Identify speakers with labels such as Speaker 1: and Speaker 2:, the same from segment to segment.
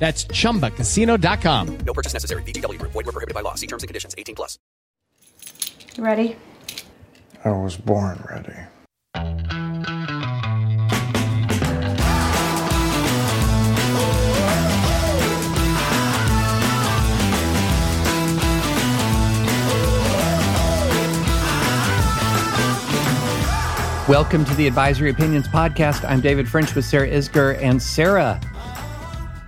Speaker 1: That's chumbacasino.com.
Speaker 2: No purchase necessary. VGW Group. Void were prohibited by law. See terms and conditions. 18 plus.
Speaker 3: You ready?
Speaker 4: I was born ready.
Speaker 5: Welcome to the Advisory Opinions Podcast. I'm David French with Sarah Isgur. And Sarah,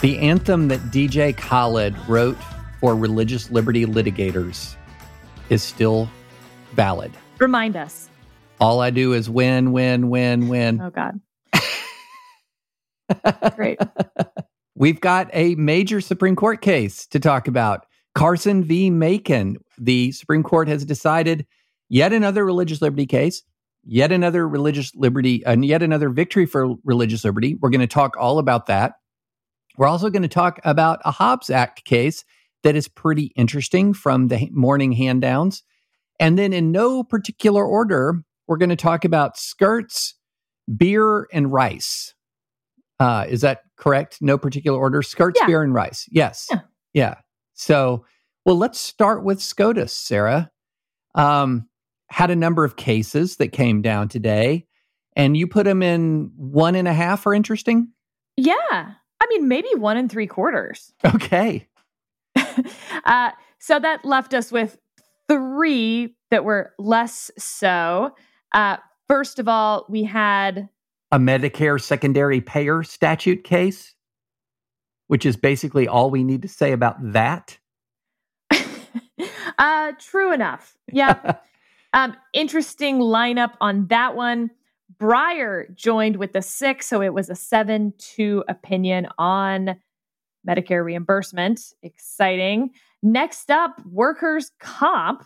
Speaker 5: the anthem that DJ Khaled wrote for religious liberty litigators is still valid.
Speaker 3: Remind us.
Speaker 5: All I do is win, win, win, win.
Speaker 3: Oh, God. Great.
Speaker 5: We've got a major Supreme Court case to talk about. Carson v. Makin. The Supreme Court has decided yet another religious liberty case, yet another religious liberty, and yet another victory for religious liberty. We're going to talk all about that. We're also going to talk about a Hobbs Act case that is pretty interesting from the morning hand downs. And then, in no particular order, we're going to talk about skirts, beer, and rice. Uh, is that correct? No particular order. Skirts,
Speaker 3: Yeah.
Speaker 5: beer, and rice. Yes.
Speaker 3: Yeah.
Speaker 5: Yeah. So, well, let's start with SCOTUS, Sarah. Um, had a number of cases that came down today, and you put them in one and a half are interesting.
Speaker 3: Yeah. I mean, maybe one and three quarters.
Speaker 5: Okay.
Speaker 3: uh, so that left us with three that were less so. Uh, first of all, we had
Speaker 5: A Medicare secondary payer statute case, which is basically all we need to say about that.
Speaker 3: uh, true enough. Yeah. um, interesting lineup on that one. Breyer joined with the six, so it was a 7 2 opinion on Medicare reimbursement. Exciting. Next up, workers' comp.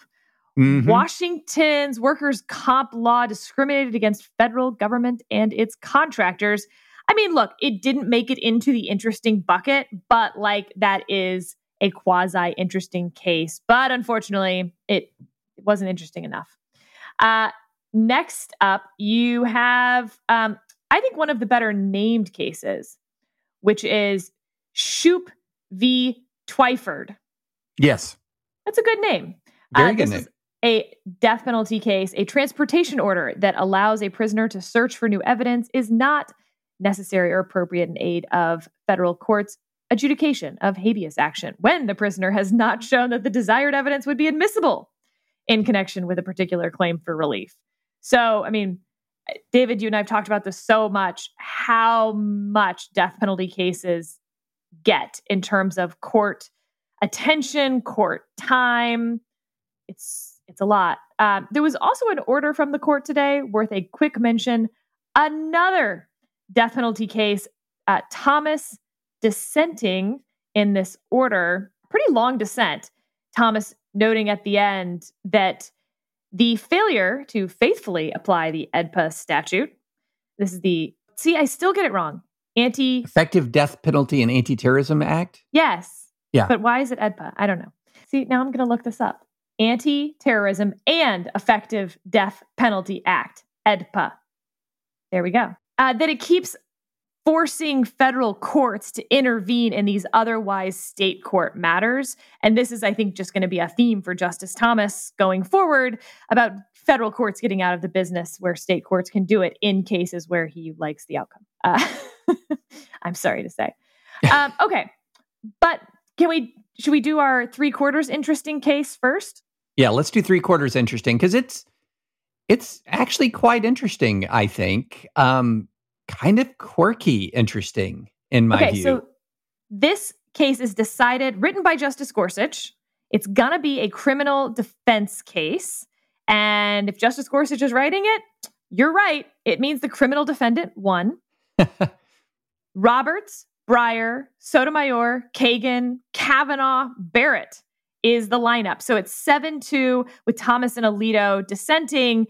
Speaker 5: Mhm.
Speaker 3: Washington's workers' comp law discriminated against federal government and its contractors. I mean, look, it didn't make it into the interesting bucket, but like that is a quasi interesting case. But unfortunately, it wasn't interesting enough. Uh, next up, you have, um, I think, one of the better named cases, which is Shoop v. Twyford.
Speaker 5: Yes.
Speaker 3: That's a good name.
Speaker 5: Very
Speaker 3: Uh,
Speaker 5: good name.
Speaker 3: a death penalty case. A transportation order that allows a prisoner to search for new evidence is not necessary or appropriate in aid of federal courts adjudication of habeas action when the prisoner has not shown that the desired evidence would be admissible in connection with a particular claim for relief. So, I mean, David, you and I have talked about this so much how much death penalty cases get in terms of court attention, court time. It's it's a lot. Um, there was also an order from the court today worth a quick mention. Another death penalty case. Uh, Thomas dissenting in this order, pretty long dissent. Thomas noting at the end that the failure to faithfully apply the AEDPA statute. This is the see, I still get it wrong. Anti
Speaker 5: Effective Death Penalty and Anti Terrorism Act.
Speaker 3: Yes.
Speaker 5: Yeah.
Speaker 3: But why is it AEDPA? I don't know. See, now I'm going to look this up. Anti Terrorism and Effective Death Penalty Act, AEDPA. There we go. Uh, that it keeps forcing federal courts to intervene in these otherwise state court matters. And this is, I think, just going to be a theme for Justice Thomas going forward about federal courts getting out of the business where state courts can do it in cases where he likes the outcome. Uh, I'm sorry to say. Um, okay. But can we, should we do our three quarters interesting case first?
Speaker 5: Yeah, let's do three quarters interesting because it's it's actually quite interesting. I think, um, kind of quirky, interesting in my
Speaker 3: okay.
Speaker 5: view.
Speaker 3: So this case is decided, written by Justice Gorsuch. It's going to be a criminal defense case. And if Justice Gorsuch is writing it, you're right. It means the criminal defendant won. Roberts, Breyer, Sotomayor, Kagan, Kavanaugh, Barrett is the lineup. So it's 7 2 with Thomas and Alito dissenting.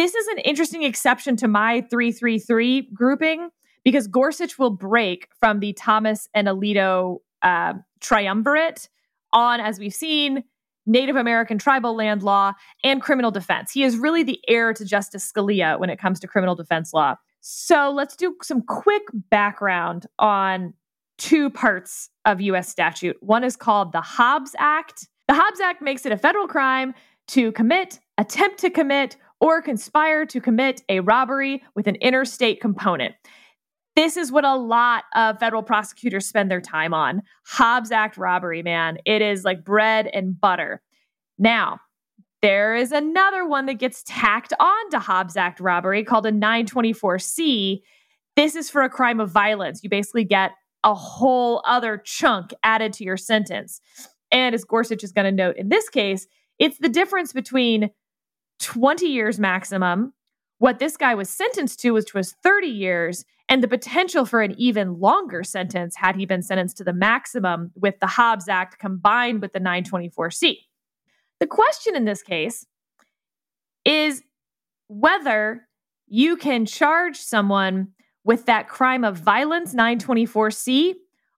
Speaker 3: This is an interesting exception to my 3 3 3 grouping because Gorsuch will break from the Thomas and Alito uh, triumvirate on, as we've seen, Native American tribal land law and criminal defense. He is really the heir to Justice Scalia when it comes to criminal defense law. So let's do some quick background on two parts of US statute. One is called the Hobbs Act. The Hobbs Act makes it a federal crime to commit, attempt to commit, or conspire to commit a robbery with an interstate component. This is what a lot of federal prosecutors spend their time on. Hobbs Act robbery, man. It is like bread and butter. Now, there is another one that gets tacked on to Hobbs Act robbery called a 924C. This is for a crime of violence. You basically get a whole other chunk added to your sentence. And as Gorsuch is going to note in this case, it's the difference between 20 years maximum, what this guy was sentenced to, which was 30 years, and the potential for an even longer sentence had he been sentenced to the maximum with the Hobbs Act combined with the 924C. The question in this case is whether you can charge someone with that crime of violence 924C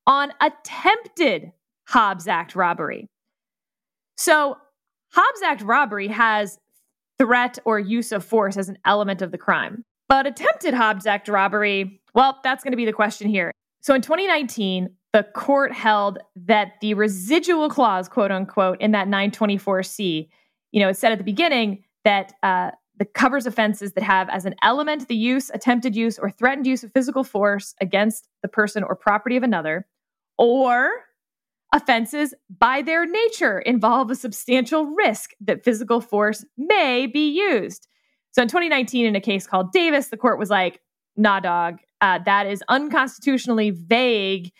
Speaker 3: on attempted Hobbs Act robbery. So, Hobbs Act robbery has threat or use of force as an element of the crime. But attempted Hobbs Act robbery, well, that's going to be the question here. So in 2019, the court held that the residual clause, quote unquote, in that 924C, you know, it said at the beginning that uh, the covers offenses that have as an element the use, attempted use, or threatened use of physical force against the person or property of another, or offenses by their nature involve a substantial risk that physical force may be used. So in 2019, in a case called Davis, the court was like, nah, dog, uh, that is unconstitutionally vague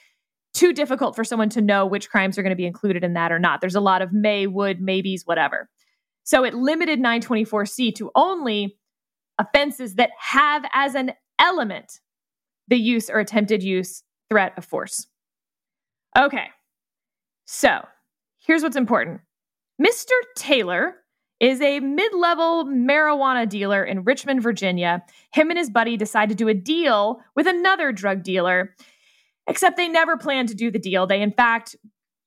Speaker 3: too difficult for someone to know which crimes are going to be included in that or not. There's a lot of may, would, maybes, whatever. So it limited 924C to only offenses that have as an element the use or attempted use threat of force. Okay, so here's what's important Mr. Taylor is a mid level marijuana dealer in Richmond, Virginia. Him and his buddy decide to do a deal with another drug dealer Except they never plan to do the deal. They, in fact,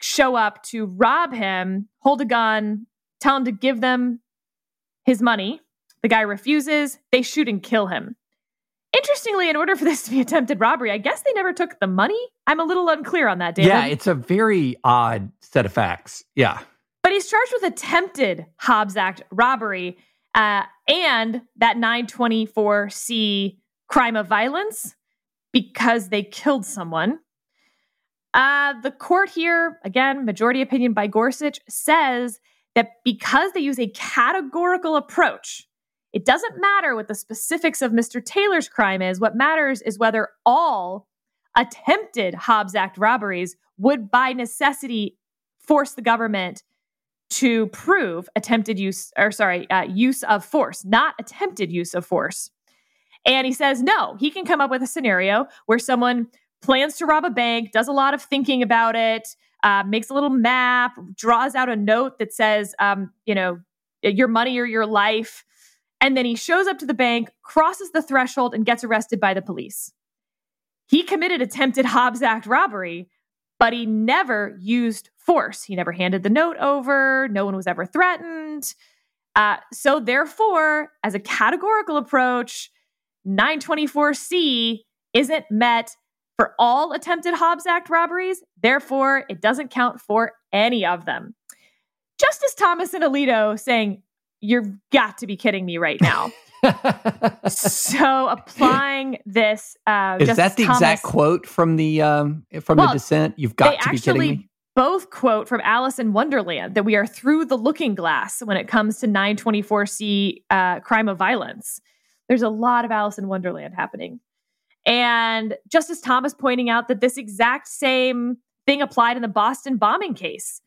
Speaker 3: show up to rob him, hold a gun, tell him to give them his money. The guy refuses. They shoot and kill him. Interestingly, in order for this to be attempted robbery, I guess they never took the money. I'm a little unclear on that, David.
Speaker 5: Yeah, it's a very odd set of facts. Yeah.
Speaker 3: But he's charged with attempted Hobbs Act robbery uh, and that 924C crime of violence because they killed someone. Uh, the court here, again, majority opinion by Gorsuch, says that because they use a categorical approach, it doesn't matter what the specifics of Mr. Taylor's crime is. What matters is whether all attempted Hobbs Act robberies would, by necessity, force the government to prove attempted use, or sorry, uh, use of force, not attempted use of force. And he says, no, he can come up with a scenario where someone plans to rob a bank, does a lot of thinking about it, uh, makes a little map, draws out a note that says, um, you know, your money or your life. And then he shows up to the bank, crosses the threshold, and gets arrested by the police. He committed attempted Hobbs Act robbery, but he never used force. He never handed the note over. No one was ever threatened. Uh, so, therefore, as a categorical approach, 924C isn't met for all attempted Hobbs Act robberies. Therefore, it doesn't count for any of them. Justice Thomas and Alito saying, You've got to be kidding me right now. so applying this, uh,
Speaker 5: is
Speaker 3: Justice
Speaker 5: that the
Speaker 3: Thomas,
Speaker 5: exact quote from the um, from
Speaker 3: Well,
Speaker 5: the dissent? You've got to be kidding me.
Speaker 3: both quote from Alice in Wonderland that we are through the looking glass when it comes to 924C uh, crime of violence. There's a lot of Alice in Wonderland happening. And Justice Thomas pointing out that this exact same thing applied in the Boston bombing case,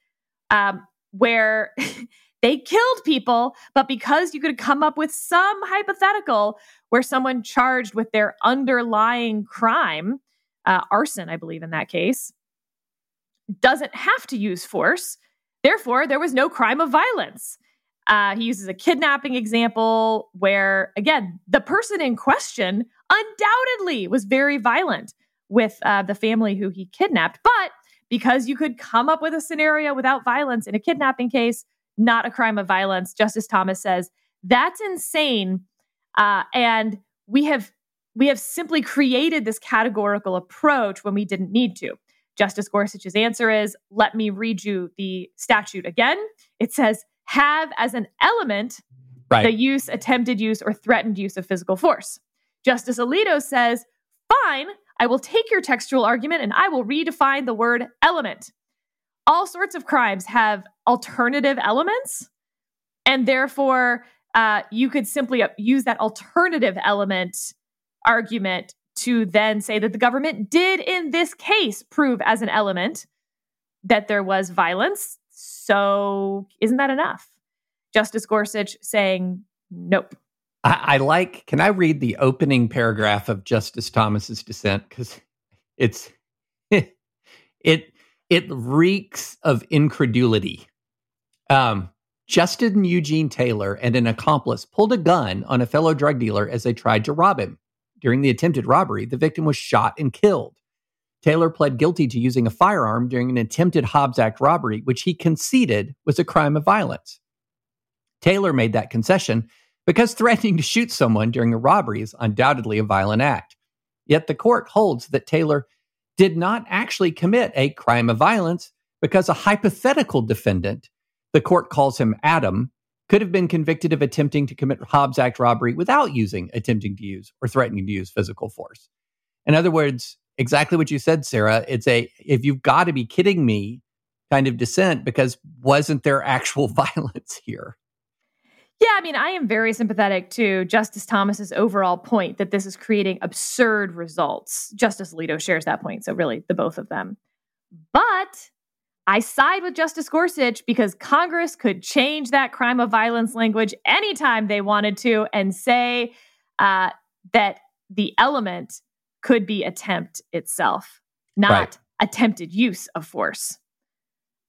Speaker 3: um, where they killed people, but because you could come up with some hypothetical where someone charged with their underlying crime, uh, arson, I believe in that case, doesn't have to use force. Therefore, there was no crime of violence. Uh, he uses a kidnapping example where, again, the person in question undoubtedly was very violent with uh, the family who he kidnapped. But because you could come up with a scenario without violence in a kidnapping case, not a crime of violence, Justice Thomas says that's insane. Uh, and we have we have simply created this categorical approach when we didn't need to. Justice Gorsuch's answer is let me read you the statute again. It says, have as an element right. the use, attempted use, or threatened use of physical force. Justice Alito says, fine, I will take your textual argument and I will redefine the word element. All sorts of crimes have alternative elements, and therefore, uh, you could simply use that alternative element argument to then say that the government did, in this case, prove as an element that there was violence. So, isn't that enough? Justice Gorsuch saying, nope.
Speaker 5: I, I like, can I read the opening paragraph of Justice Thomas's dissent? Because it's, it, it, reeks of incredulity. Um, Justin Eugene Taylor and an accomplice pulled a gun on a fellow drug dealer as they tried to rob him. During the attempted robbery, the victim was shot and killed. Taylor pled guilty to using a firearm during an attempted Hobbs Act robbery, which he conceded was a crime of violence. Taylor made that concession because threatening to shoot someone during a robbery is undoubtedly a violent act. Yet the court holds that Taylor did not actually commit a crime of violence because a hypothetical defendant, the court calls him Adam, could have been convicted of attempting to commit Hobbs Act robbery without using, attempting to use, or threatening to use physical force. In other words, exactly what you said, Sarah. It's a if you've got to be kidding me kind of dissent because wasn't there actual violence here?
Speaker 3: Yeah, I mean, I am very sympathetic to Justice Thomas's overall point that this is creating absurd results. Justice Alito shares that point, so really the both of them. But I side with Justice Gorsuch because Congress could change that crime of violence language anytime they wanted to and say uh, that the element could be attempt itself, not right. attempted use of force.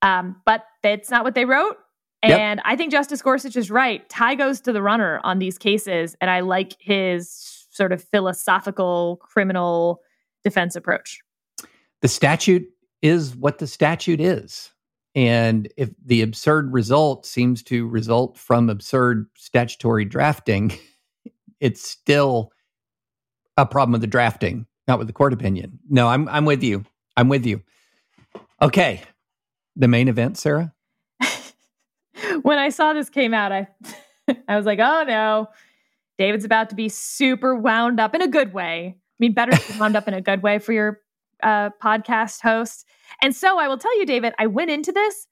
Speaker 3: Um, but that's not what they wrote. And yep. I think Justice Gorsuch is right. Tie goes to the runner on these cases. And I like his sort of philosophical criminal defense approach.
Speaker 5: The statute is what the statute is. And if the absurd result seems to result from absurd statutory drafting, it's still a problem with the drafting, not with the court opinion. No, I'm I'm with you. I'm with you. Okay. The main event, Sarah?
Speaker 3: When I saw this came out, I I was like, oh no, David's about to be super wound up in a good way. I mean, better wound up in a good way for your uh, podcast host. And so I will tell you, David, I went into this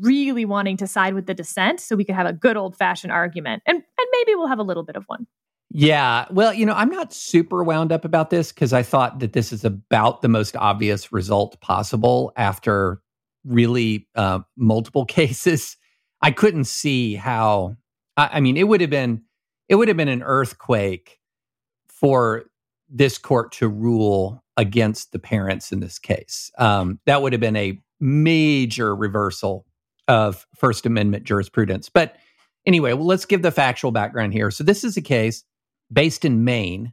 Speaker 3: really wanting to side with the dissent so we could have a good old fashioned argument. And, and maybe we'll have a little bit of one.
Speaker 5: Yeah. Well, you know, I'm not super wound up about this because I thought that this is about the most obvious result possible after really uh, multiple cases. I couldn't see how, I, I mean, it would have been, it would have been an earthquake for this court to rule against the parents in this case. Um, that would have been a major reversal of First Amendment jurisprudence. But anyway, well, let's give the factual background here. So, this is a case based in Maine.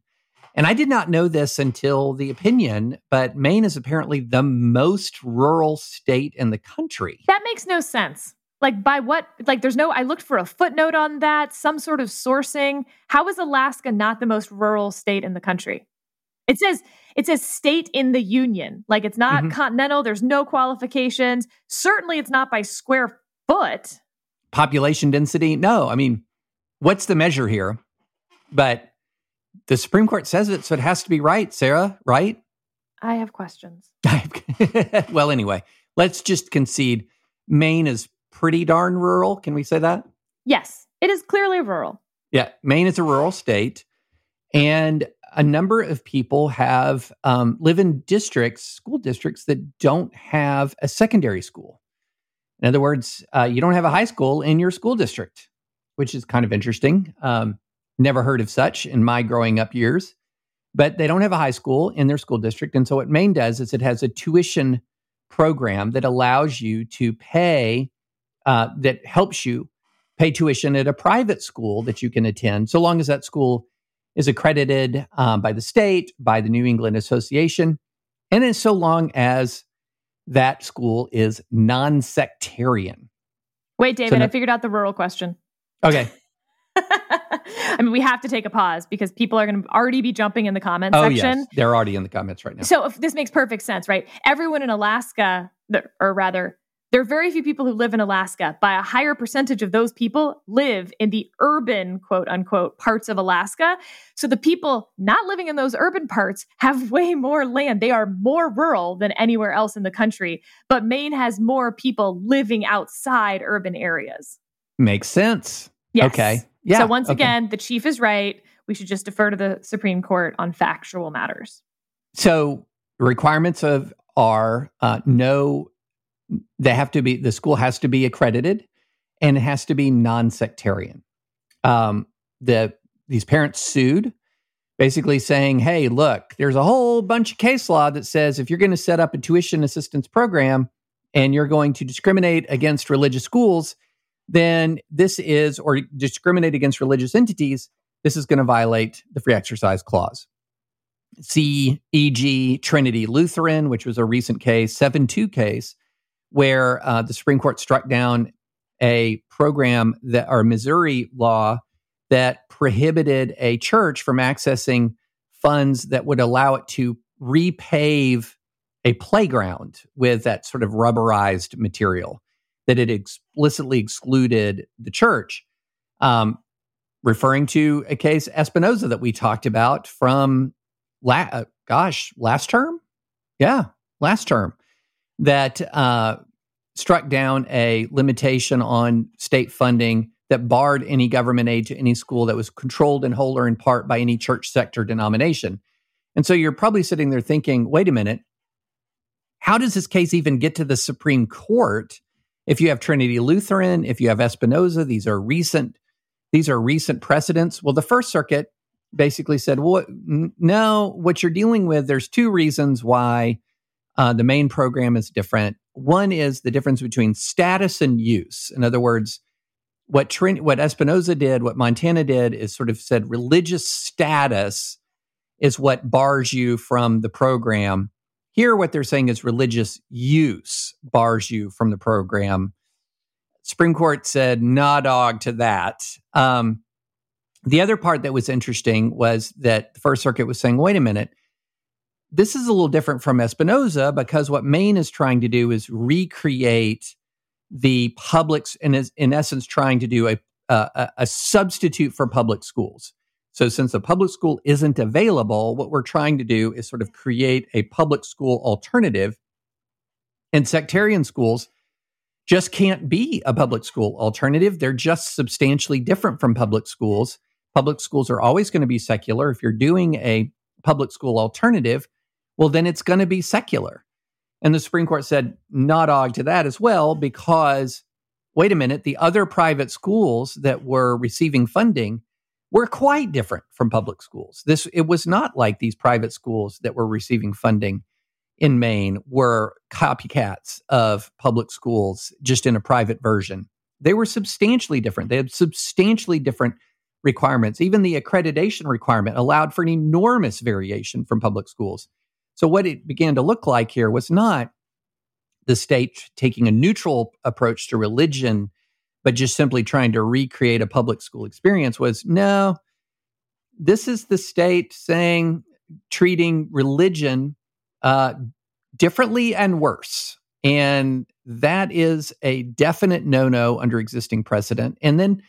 Speaker 5: And I did not know this until the opinion, but Maine is apparently the most rural state in the country.
Speaker 3: That makes no sense. Like, by what? Like, there's no, I looked for a footnote on that, some sort of sourcing. How is Alaska not the most rural state in the country? It says it says state in the union. Like it's not mm-hmm. continental. There's no qualifications. Certainly, it's not by square foot.
Speaker 5: Population density? No. I mean, what's the measure here? But the Supreme Court says it, so it has to be right, Sarah. Right?
Speaker 3: I have questions.
Speaker 5: well, anyway, let's just concede Maine is pretty darn rural. Can we say that?
Speaker 3: Yes, it is clearly rural.
Speaker 5: Yeah, Maine is a rural state. And a number of people have um, live in districts, school districts that don't have a secondary school. In other words, uh, you don't have a high school in your school district, which is kind of interesting. Um, never heard of such in my growing up years, but they don't have a high school in their school district. And so, what Maine does is it has a tuition program that allows you to pay uh, that helps you pay tuition at a private school that you can attend, so long as that school is accredited um, by the state, by the New England Association, and then so long as that school is non sectarian.
Speaker 3: Wait, David,
Speaker 5: no-
Speaker 3: I figured out the rural question.
Speaker 5: Okay.
Speaker 3: I mean, we have to take a pause because people are going to already be jumping in the comments
Speaker 5: Oh,
Speaker 3: section.
Speaker 5: yes. They're already in the comments right now.
Speaker 3: So if this makes perfect sense, right? Everyone in Alaska, or rather, there are very few people who live in Alaska. By a higher percentage of those people live in the urban, quote unquote, parts of Alaska. So the people not living in those urban parts have way more land. They are more rural than anywhere else in the country. But Maine has more people living outside urban areas.
Speaker 5: Makes sense.
Speaker 3: Yes.
Speaker 5: Okay. Yeah.
Speaker 3: so once
Speaker 5: okay.
Speaker 3: again, the chief is right. We should just defer to the Supreme Court on factual matters.
Speaker 5: So requirements of are uh, no, they have to be the school has to be accredited, and it has to be non-sectarian. Um, the these parents sued, basically saying, "Hey, look, there's a whole bunch of case law that says if you're going to set up a tuition assistance program and you're going to discriminate against religious schools, then this is or discriminate against religious entities." This is going to violate the free exercise clause. See, e.g., Trinity Lutheran, which was a recent case, 7 2 case, where uh, the Supreme Court struck down a program that, or Missouri law that prohibited a church from accessing funds that would allow it to repave a playground with that sort of rubberized material that it explicitly excluded the church. Um, referring to a case Espinoza that we talked about from la- uh, gosh, last term? Yeah, last term that uh, struck down a limitation on state funding that barred any government aid to any school that was controlled in whole or in part by any church sector denomination. And so you're probably sitting there thinking, wait a minute, how does this case even get to the Supreme Court if you have Trinity Lutheran, if you have Espinoza? These are recent these are recent precedents. Well, the First Circuit basically said, well, no, what you're dealing with, there's two reasons why uh, the Maine program is different. One is the difference between status and use. In other words, what what Espinoza did, what Montana did, is sort of said religious status is what bars you from the program. Here, what they're saying is religious use bars you from the program. Supreme Court said, nah, dog to that. Um, the other part that was interesting was that the First Circuit was saying, wait a minute, this is a little different from Espinoza because what Maine is trying to do is recreate the public's, and is in essence trying to do a, a, a substitute for public schools. So, since the public school isn't available, what we're trying to do is sort of create a public school alternative. And sectarian schools just can't be a public school alternative. They're just substantially different from public schools. Public schools are always going to be secular. If you're doing a public school alternative, well, then it's going to be secular. And the Supreme Court said, not dog to that as well, because wait a minute, the other private schools that were receiving funding were quite different from public schools. This it was not like these private schools that were receiving funding in Maine were copycats of public schools just in a private version. They were substantially different. They had substantially different requirements. Even the accreditation requirement allowed for an enormous variation from public schools. So, what it began to look like here was not the state taking a neutral approach to religion, but just simply trying to recreate a public school experience, was no, this is the state saying, treating religion uh, differently and worse. And that is a definite no-no under existing precedent. And then,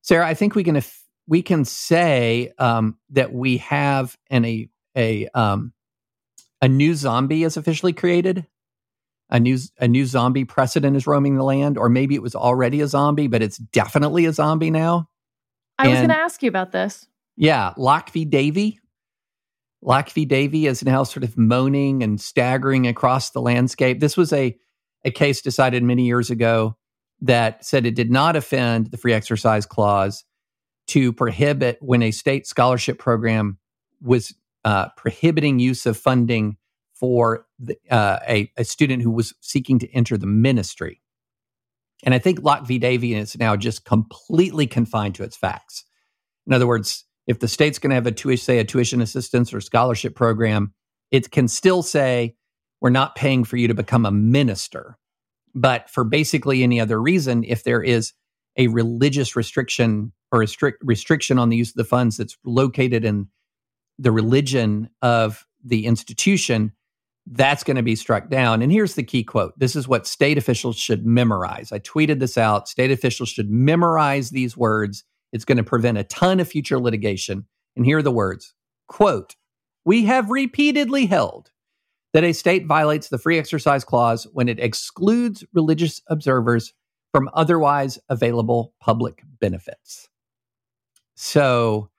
Speaker 5: Sarah, I think we can we can say um, that we have an a a um, a new zombie is officially created. A new a new zombie precedent is roaming the land, or maybe it was already a zombie, but it's definitely a zombie now.
Speaker 3: I was going to ask you about this.
Speaker 5: Yeah, Locke v. Davey. Locke v. Davey is now sort of moaning and staggering across the landscape. This was a, a case decided many years ago that said it did not offend the free exercise clause to prohibit when a state scholarship program was uh, prohibiting use of funding for the, uh, a, a student who was seeking to enter the ministry. And I think Locke v. Davey is now just completely confined to its facts. In other words, if the state's going to have a tuition, say a tuition assistance or scholarship program, it can still say we're not paying for you to become a minister. But for basically any other reason, if there is a religious restriction or a strict restriction on the use of the funds that's located in the religion of the institution, that's going to be struck down. And here's the key quote this is what state officials should memorize. I tweeted this out. State officials should memorize these words. It's going to prevent a ton of future litigation. And here are the words quote, We have repeatedly held that a state violates the free exercise clause when it excludes religious observers from otherwise available public benefits. So,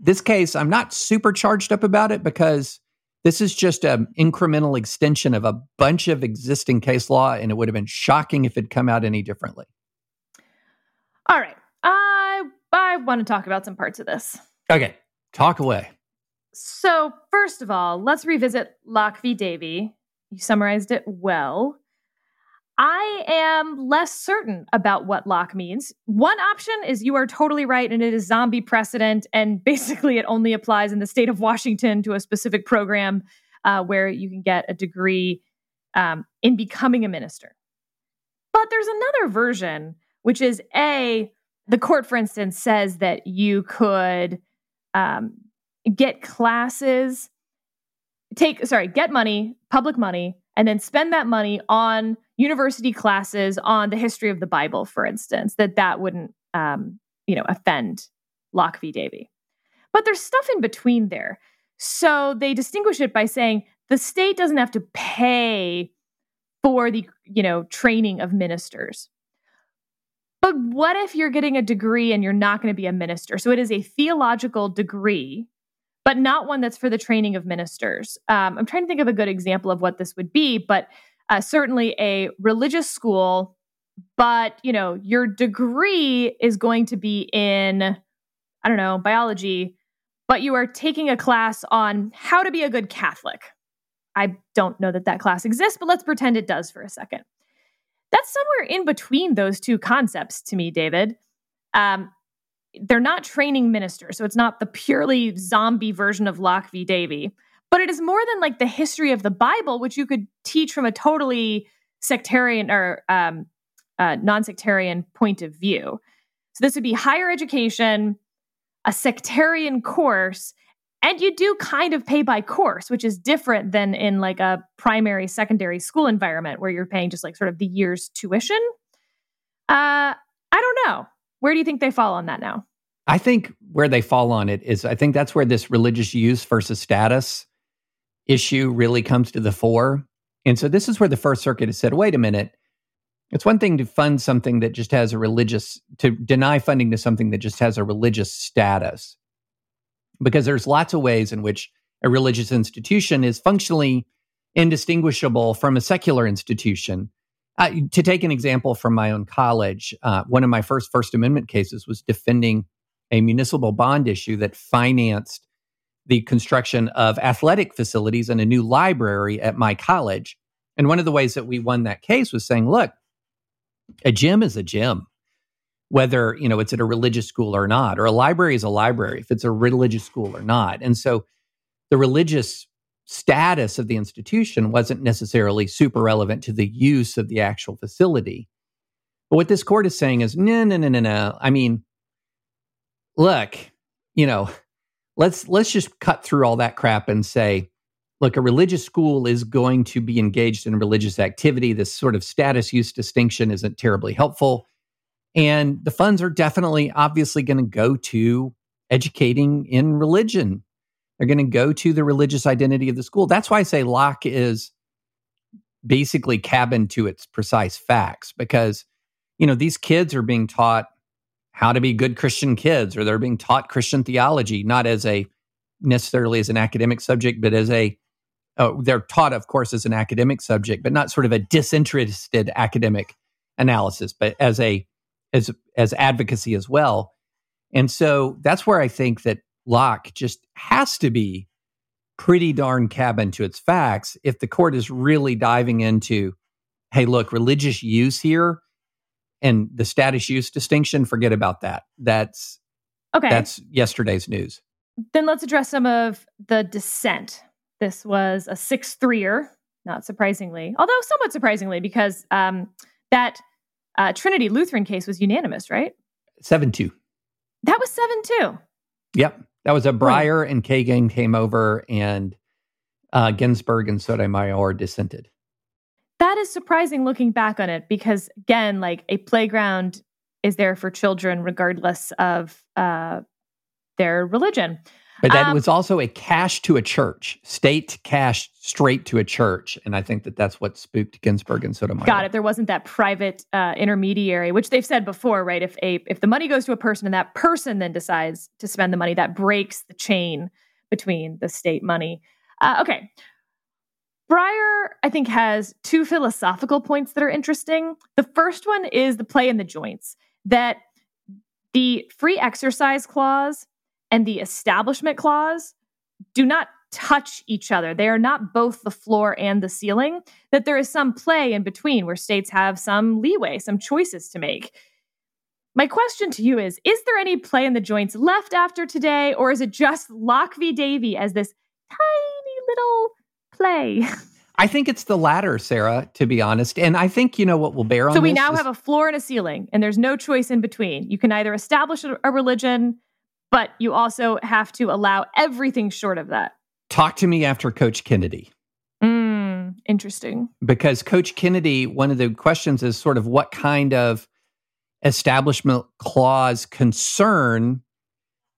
Speaker 5: this case, I'm not super charged up about it because this is just an incremental extension of a bunch of existing case law, and it would have been shocking if it come out any differently.
Speaker 3: All right. I I want to talk about some parts of this.
Speaker 5: Okay. Talk away.
Speaker 3: So, first of all, let's revisit Locke v. Davey. You summarized it well. I am less certain about what Locke means. One option is you are totally right, and it is zombie precedent, and basically it only applies in the state of Washington to a specific program uh, where you can get a degree um, in becoming a minister. But there's another version, which is A, the court, for instance, says that you could um, get classes, take, sorry, get money, public money, and then spend that money on university classes on the history of the Bible, for instance, that that wouldn't, um, you know, offend Locke v. Davey. But there's stuff in between there. So they distinguish it by saying the state doesn't have to pay for the, you know, training of ministers. But what if you're getting a degree and you're not going to be a minister? So it is a theological degree but not one that's for the training of ministers. Um, I'm trying to think of a good example of what this would be, but uh, certainly a religious school. But you know, your degree is going to be in, I don't know, biology, but you are taking a class on how to be a good Catholic. I don't know that that class exists, but let's pretend it does for a second. That's somewhere in between those two concepts to me, David. Um, they're not training ministers, so it's not the purely zombie version of Locke v. Davey, but it is more than like the history of the Bible, which you could teach from a totally sectarian or um, uh, non-sectarian point of view. So this would be higher education, a sectarian course, and you do kind of pay by course, which is different than in like a primary, secondary school environment where you're paying just like sort of the year's tuition. Uh, I don't know. Where do you think they fall on that now?
Speaker 5: I think where they fall on it is I think that's where this religious use versus status issue really comes to the fore. And so this is where the First Circuit has said, wait a minute, it's one thing to fund something that just has a religious, to deny funding to something that just has a religious status. Because there's lots of ways in which a religious institution is functionally indistinguishable from a secular institution. Uh, to take an example from my own college, uh, one of my first First Amendment cases was defending a municipal bond issue that financed the construction of athletic facilities and a new library at my college. And one of the ways that we won that case was saying, look, a gym is a gym, whether you know it's at a religious school or not, or a library is a library if it's a religious school or not. And so the religious status of the institution wasn't necessarily super relevant to the use of the actual facility. But what this court is saying is, no, no, no, no, no. I mean, look, you know, let's let's just cut through all that crap and say, look, a religious school is going to be engaged in religious activity. This sort of status use distinction isn't terribly helpful. And the funds are definitely obviously going to go to educating in religion they're going to go to the religious identity of the school. That's why I say Locke is basically cabin to its precise facts because, you know, these kids are being taught how to be good Christian kids or they're being taught Christian theology, not as a necessarily as an academic subject, but as a, oh, they're taught, of course, as an academic subject, but not sort of a disinterested academic analysis, but as a, as, as advocacy as well. And so that's where I think that Locke just has to be pretty darn cabin to its facts if the court is really diving into, hey, look, religious use here And the status use distinction, forget about that. That's
Speaker 3: Okay.
Speaker 5: that's yesterday's news.
Speaker 3: Then let's address some of the dissent. This was a 6 3er, not surprisingly, although somewhat surprisingly, because um, that uh, Trinity Lutheran case was unanimous, right?
Speaker 5: Seven two.
Speaker 3: That was 7 2.
Speaker 5: Yep. That was a Breyer and Kagan came over and uh, Ginsburg and Sotomayor dissented.
Speaker 3: That is surprising looking back on it because, again, like a playground is there for children regardless of uh, their religion.
Speaker 5: But that
Speaker 3: Um,
Speaker 5: was also a cash to a church, state cash straight to a church. And I think that that's what spooked Ginsburg and Sotomayor.
Speaker 3: Got it. There wasn't that private uh, intermediary, which they've said before, right? If a if the money goes to a person and that person then decides to spend the money, that breaks the chain between the state money. Uh, okay. Breyer, I think, has two philosophical points that are interesting. The first one is the play in the joints that the free exercise clause and the establishment clause do not touch each other. They are not both the floor and the ceiling, that there is some play in between where states have some leeway, some choices to make. My question to you is Is there any play in the joints left after today, or is it just Locke v. Davey as this tiny little play?
Speaker 5: I think it's the latter, Sarah, to be honest. And I think, you know, what will bear on
Speaker 3: So we now
Speaker 5: is-
Speaker 3: have a floor and a ceiling, and there's no choice in between. You can either establish a a religion, but you also have to allow everything short of that.
Speaker 5: talk to me after Coach Kennedy.
Speaker 3: Mm, interesting.
Speaker 5: because Coach Kennedy, one of the questions is sort of what kind of establishment clause concern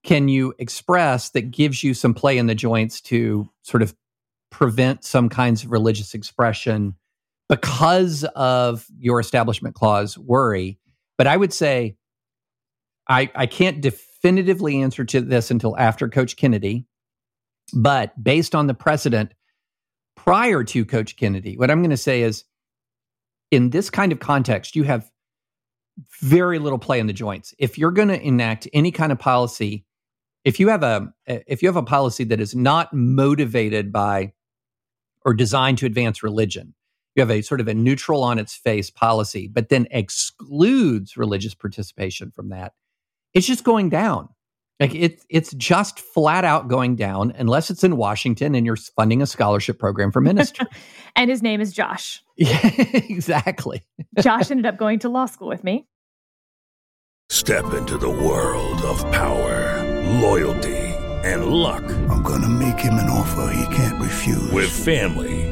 Speaker 5: can you express that gives you some play in the joints to sort of prevent some kinds of religious expression because of your establishment clause worry. But I would say I, I can't definitively answer to this until after Coach Kennedy. But based on the precedent prior to Coach Kennedy, what I'm going to say is in this kind of context, you have very little play in the joints. If you're going to enact any kind of policy, if you have a if you have a policy that is not motivated by or designed to advance religion, you have a sort of a neutral on its face policy, but then excludes religious participation from that, it's just going down. Like it, it's just flat out going down unless it's in Washington and you're funding a scholarship program for ministry.
Speaker 3: And his name is Josh.
Speaker 5: yeah, exactly.
Speaker 3: Josh ended up going to law school with me.
Speaker 6: Step into the world of power, loyalty, and luck.
Speaker 7: I'm gonna make him an offer he can't refuse.
Speaker 6: With family,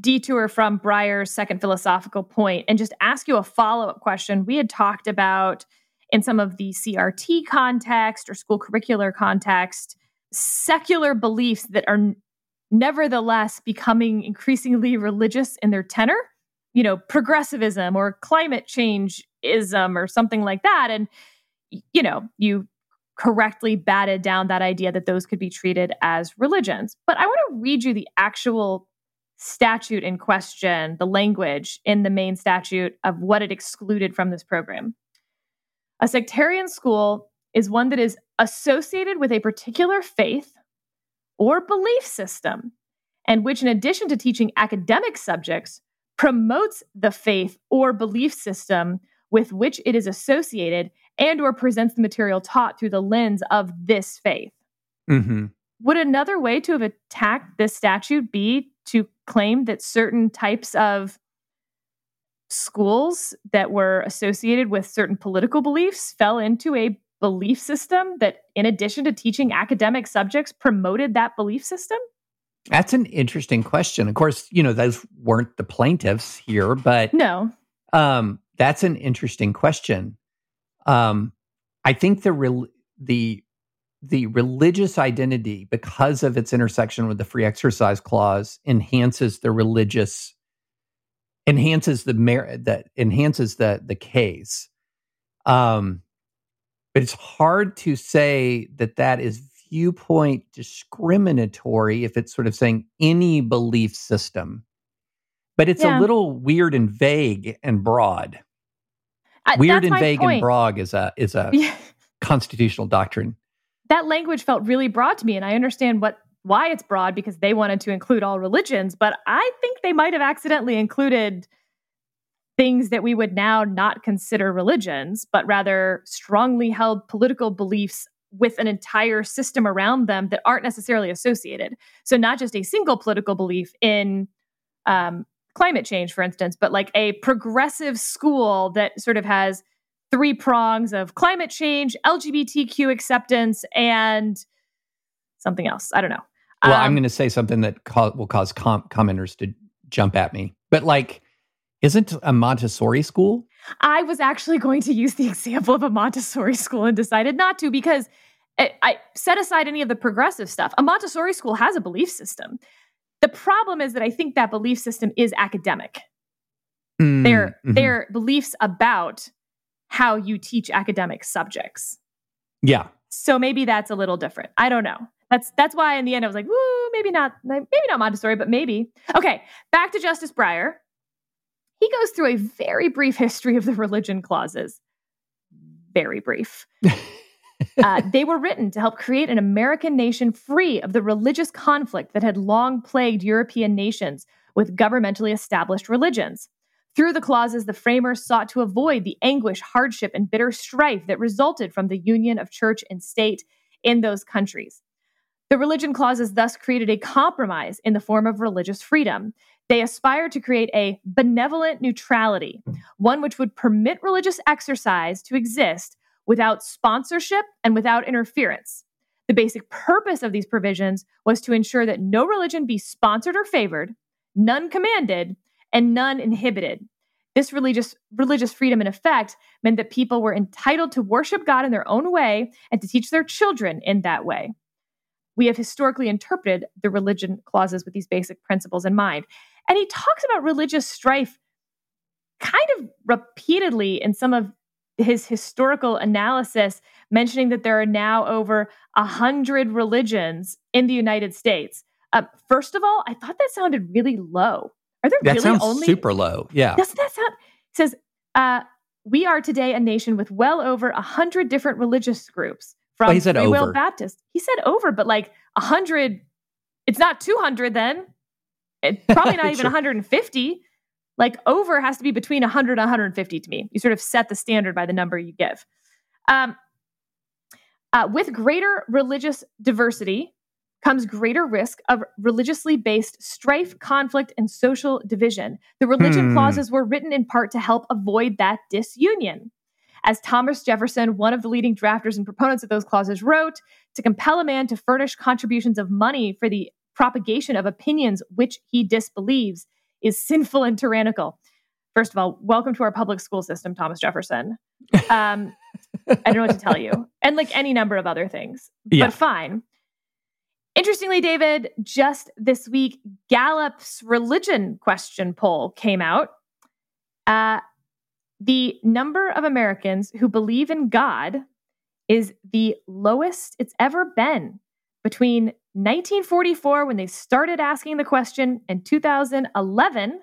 Speaker 3: detour from Breyer's second philosophical point and just ask you a follow up question. We had talked about in some of the CRT context or school curricular context, secular beliefs that are nevertheless becoming increasingly religious in their tenor, you know, progressivism or climate change ism or something like that. And, you know, you correctly batted down that idea that those could be treated as religions. But I want to read you the actual statute in question, the language in the Maine statute of what it excluded from this program. A sectarian school is one that is associated with a particular faith or belief system, and which, in addition to teaching academic subjects, promotes the faith or belief system with which it is associated and or presents the material taught through the lens of this faith.
Speaker 5: hmm
Speaker 3: Would another way to have attacked this statute be to claim that certain types of schools that were associated with certain political beliefs fell into a belief system that, in addition to teaching academic subjects, promoted that belief system?
Speaker 5: That's an interesting question. Of course, you know, those weren't the plaintiffs here, but
Speaker 3: No.
Speaker 5: um, that's an interesting question. Um, I think the rel the the religious identity, because of its intersection with the free exercise clause, enhances the religious enhances the merit that enhances the the case. Um, but it's hard to say that that is viewpoint discriminatory if it's sort of saying any belief system. But it's
Speaker 3: Yeah.
Speaker 5: a little weird and vague and broad.
Speaker 3: I-
Speaker 5: Weird and vague
Speaker 3: point.
Speaker 5: and broad is a is a
Speaker 3: Yeah.
Speaker 5: constitutional doctrine.
Speaker 3: That language felt really broad to me and i understand what why it's broad because they wanted to include all religions but i think they might have accidentally included things that we would now not consider religions but rather strongly held political beliefs with an entire system around them that aren't necessarily associated. So not just a single political belief in um, climate change for instance but like a progressive school that sort of has three prongs of climate change, LGBTQ acceptance, and something else. I don't know.
Speaker 5: Well,
Speaker 3: Um,
Speaker 5: I'm going to say something that ca- will cause com- commenters to jump at me. But like, isn't a Montessori school?
Speaker 3: I was actually going to use the example of a Montessori school and decided not to because I, I set aside any of the progressive stuff. A Montessori school has a belief system. The problem is that I think that belief system is academic.
Speaker 5: Mm,
Speaker 3: They're
Speaker 5: mhm.
Speaker 3: they're beliefs about how you teach academic subjects.
Speaker 5: yeah.
Speaker 3: So maybe that's a little different. I don't know. That's that's why in the end I was like, woo, maybe not, maybe not Montessori, but maybe. Okay, back to Justice Breyer. He goes through a very brief history of the religion clauses. Very brief. Uh, they were written to help create an American nation free of the religious conflict that had long plagued European nations with governmentally established religions. Through the clauses, the framers sought to avoid the anguish, hardship, and bitter strife that resulted from the union of church and state in those countries. The religion clauses thus created a compromise in the form of religious freedom. They aspired to create a benevolent neutrality, one which would permit religious exercise to exist without sponsorship and without interference. The basic purpose of these provisions was to ensure that no religion be sponsored or favored, none commanded, and none inhibited. This religious religious freedom in effect meant that people were entitled to worship God in their own way and to teach their children in that way. We have historically interpreted the religion clauses with these basic principles in mind. And he talks about religious strife kind of repeatedly in some of his historical analysis, mentioning that there are now over a hundred religions in the United States. Uh, first of all, I thought that sounded really low. Are there
Speaker 5: That
Speaker 3: really
Speaker 5: sounds
Speaker 3: only
Speaker 5: super low. Yeah.
Speaker 3: doesn't that sound? Says, uh, we are today a nation with well over a hundred different religious groups. From
Speaker 5: Well, he said
Speaker 3: Free Will
Speaker 5: over.
Speaker 3: Baptist. He said over, but like a hundred. It's not two hundred then. It's probably not even
Speaker 5: Sure.
Speaker 3: 150. Like over has to be between 100 and 150 to me. You sort of set the standard by the number you give. Um, uh, with greater religious diversity comes greater risk of religiously based strife, conflict, and social division. The religion
Speaker 5: Hmm.
Speaker 3: clauses were written in part to help avoid that disunion. As Thomas Jefferson, one of the leading drafters and proponents of those clauses, wrote, to compel a man to furnish contributions of money for the propagation of opinions which he disbelieves is sinful and tyrannical. First of all, welcome to our public school system, Thomas Jefferson. Um, I don't know what to tell you. And like any number of other things,
Speaker 5: Yeah.
Speaker 3: but fine. Interestingly, David, just this week, Gallup's religion question poll came out. Uh, the number of Americans who believe in God is the lowest it's ever been between 1944, when they started asking the question, and 2011.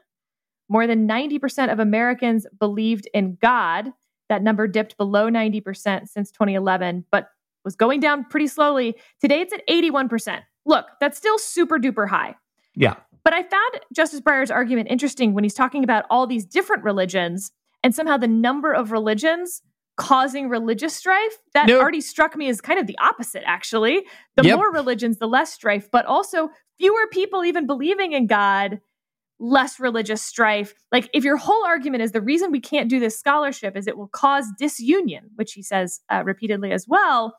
Speaker 3: More than 90% of Americans believed in God. That number dipped below 90% since 2011, but was going down pretty slowly. Today it's at 81%. Look, that's still super duper high.
Speaker 5: Yeah.
Speaker 3: But I found Justice Breyer's argument interesting when he's talking about all these different religions and somehow the number of religions causing religious strife. That
Speaker 5: Nope.
Speaker 3: already struck me as kind of the opposite, actually. The
Speaker 5: Yep.
Speaker 3: more religions, the less strife, but also fewer people even believing in God, less religious strife. Like, if your whole argument is the reason we can't do this scholarship is it will cause disunion, which he says uh, repeatedly as well,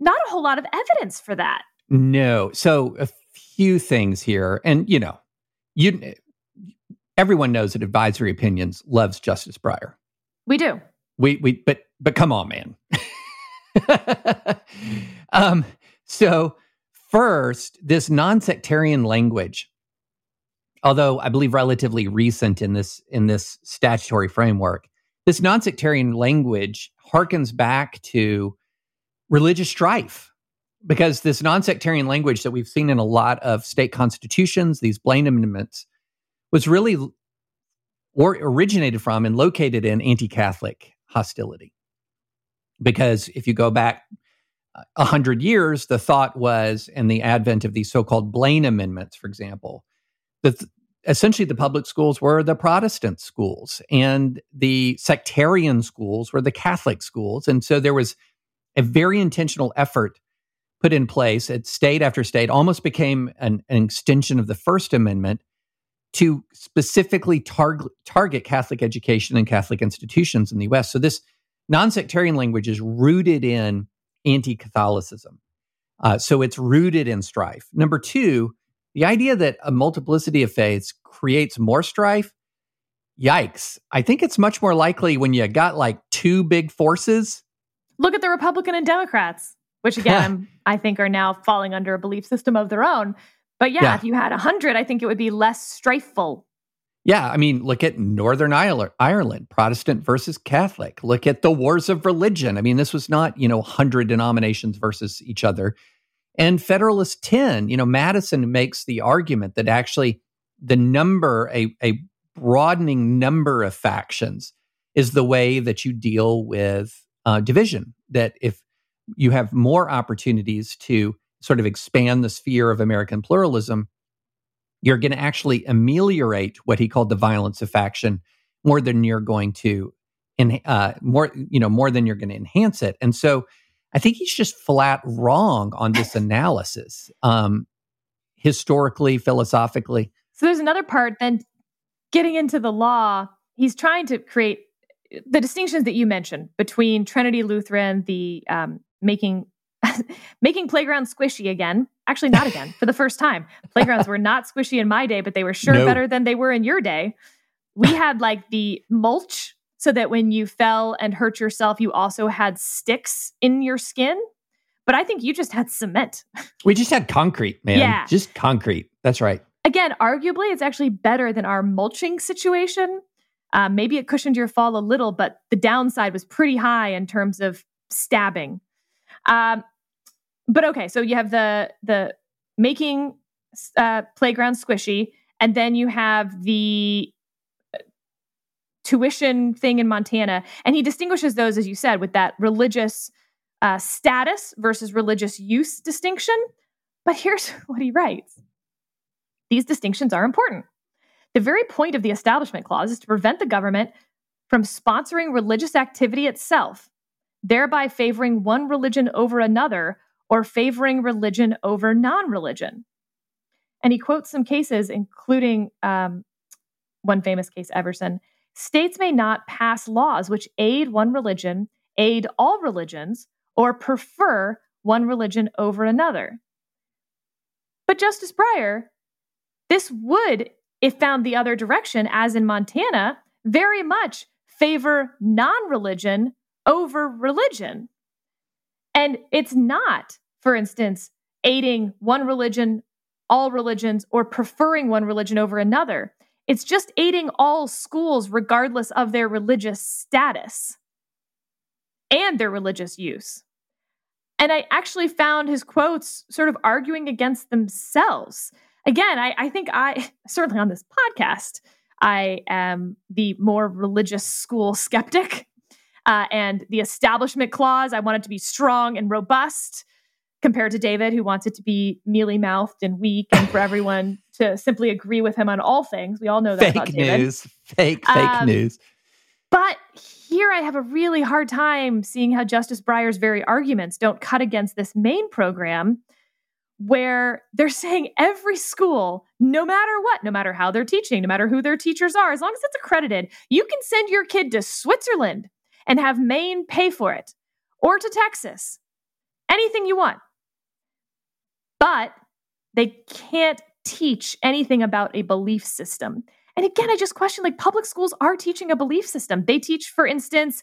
Speaker 3: not a whole lot of evidence for that.
Speaker 5: No. So a few things here, and you know, you everyone knows that Advisory Opinions loves Justice Breyer.
Speaker 3: We do.
Speaker 5: We we but but come on, man. um. So first, this non-sectarian language, although I believe relatively recent in this in this statutory framework, this non-sectarian language harkens back to religious strife because this non-sectarian language that we've seen in a lot of state constitutions, these Blaine amendments, was really or originated from and located in anti-Catholic hostility. Because if you go back uh, a hundred years, the thought was, in the advent of these so-called Blaine amendments, for example, that essentially the public schools were the Protestant schools and the sectarian schools were the Catholic schools, and so there was a very intentional effort put in place at state after state, almost became an, an extension of the First Amendment to specifically tar- target Catholic education and Catholic institutions in the US. So this non-sectarian language is rooted in anti-Catholicism. Uh, so it's rooted in strife. Number two, the idea that a multiplicity of faiths creates more strife. Yikes! I think it's much more likely when you got like two big forces.
Speaker 3: Look at the Republican and Democrats, which again I think are now falling under a belief system of their own. But yeah,
Speaker 5: Yeah.
Speaker 3: if you had a hundred, I think it would be less strifeful.
Speaker 5: Yeah, I mean, look at Northern Ireland, Ireland, Protestant versus Catholic. Look at the wars of religion. I mean, this was not, you know, 100 denominations versus each other. And Federalist 10, you know, Madison makes the argument that actually the number, a, a broadening number of factions is the way that you deal with uh, division. That if you have more opportunities to sort of expand the sphere of American pluralism, you're going to actually ameliorate what he called the violence of faction more than you're going to, en- uh, more you know, more than you're going to enhance it. And so, I think he's just flat wrong on this analysis, um, historically, philosophically.
Speaker 3: So there's another part then getting into the law, he's trying to create the distinctions that you mentioned between Trinity Lutheran, the um, making making playgrounds squishy again. Actually, not again for the first time. Playgrounds were not squishy in my day, but they were sure
Speaker 5: No.
Speaker 3: better than they were in your day. We had like the mulch so that when you fell and hurt yourself, you also had sticks in your skin. But I think you just had cement.
Speaker 5: We just had concrete, man.
Speaker 3: Yeah.
Speaker 5: Just concrete. That's right.
Speaker 3: again, arguably, it's actually better than our mulching situation. Uh, maybe it cushioned your fall a little, but the downside was pretty high in terms of stabbing. Um, but okay, so you have the the making uh, playground squishy, and then you have the uh, tuition thing in Montana, and he distinguishes those, as you said, with that religious uh, status versus religious use distinction. But here's what he writes. These distinctions are important. The very point of the Establishment Clause is to prevent the government from sponsoring religious activity itself, thereby favoring one religion over another or favoring religion over non religion. And he quotes some cases, including um, one famous case, Everson. States may not pass laws which aid one religion, aid all religions, or prefer one religion over another. But Justice Breyer, this would, if found the other direction, as in Montana, very much favor non religion over religion. And it's not, for instance, aiding one religion, all religions, or preferring one religion over another. It's just aiding all schools, regardless of their religious status and their religious use. And I actually found his quotes sort of arguing against themselves. Again, I, I think I, certainly on this podcast, I am the more religious school skeptic. Uh, and the establishment clause, I want it to be strong and robust compared to David, who wants it to be mealy mouthed and weak and for everyone to simply agree with him on all things. We all know that about
Speaker 5: Fake
Speaker 3: David.
Speaker 5: news. Fake, fake
Speaker 3: Um,
Speaker 5: news.
Speaker 3: But here I have a really hard time seeing how Justice Breyer's very arguments don't cut against this Maine program where they're saying every school, no matter what, no matter how they're teaching, no matter who their teachers are, as long as it's accredited, you can send your kid to Switzerland and have Maine pay for it or to Texas. Anything you want. But they can't teach anything about a belief system. And again, I just question like public schools are teaching a belief system. They teach, for instance,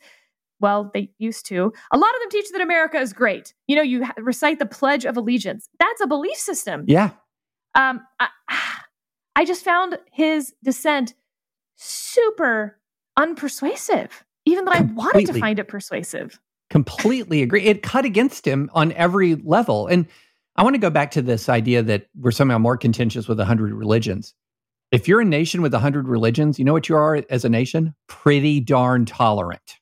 Speaker 3: well, they used to. A lot of them teach that America is great. You know, you recite the Pledge of Allegiance. That's a belief system.
Speaker 5: Yeah.
Speaker 3: Um, I, I just found his dissent super unpersuasive, even even though I wanted to find it persuasive.
Speaker 5: completely agree. It cut against him on every level. And I want to go back to this idea that we're somehow more contentious with 100 religions. If you're a nation with 100 religions, you know what you are as a nation? Pretty darn tolerant.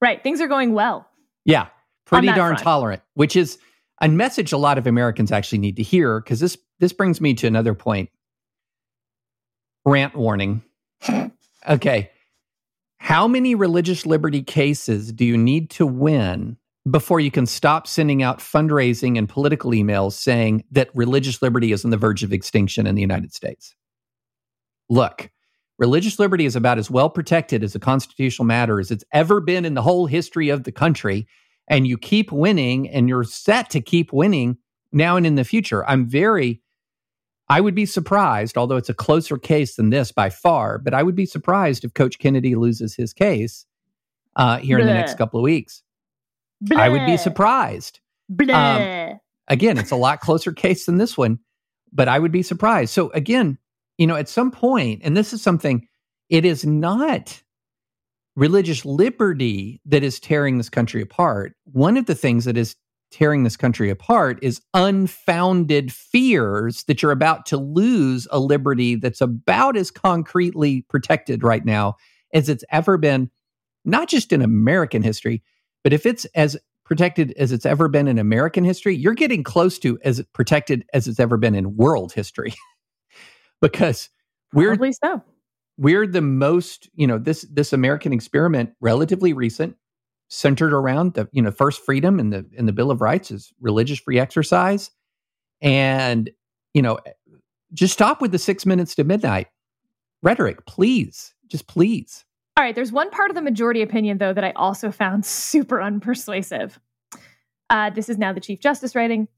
Speaker 3: Right. Things are going well.
Speaker 5: Yeah, pretty darn
Speaker 3: front.
Speaker 5: tolerant, which is a message a lot of Americans actually need to hear because this this brings me to another point. Rant warning. okay. How many religious liberty cases do you need to win before you can stop sending out fundraising and political emails saying that religious liberty is on the verge of extinction in the United States? Look, religious liberty is about as well protected as a constitutional matter as it's ever been in the whole history of the country. And you keep winning and you're set to keep winning now and in the future. I'm very, I would be surprised, although it's a closer case than this by far, but I would be surprised if Coach Kennedy loses his case uh, here in the next couple of weeks. I would be surprised.
Speaker 3: Bleh.
Speaker 5: Again, it's a lot closer case than this one, but I would be surprised. So again, you know, at some point, and this is something, it is not religious liberty that is tearing this country apart. One of the things that is tearing this country apart is unfounded fears that you're about to lose a liberty that's about as concretely protected right now as it's ever been, not just in American history, but if it's as protected as it's ever been in American history, you're getting close to as protected as it's ever been in world history. because we're
Speaker 3: Probably so.
Speaker 5: we're the most you know this this american experiment relatively recent centered around the you know first freedom in the in the bill of rights is religious free exercise and you know just stop with the six minutes to midnight rhetoric please just please
Speaker 3: All right, there's one part of the majority opinion, though, that I also found super unpersuasive. Uh, this is now the Chief Justice writing.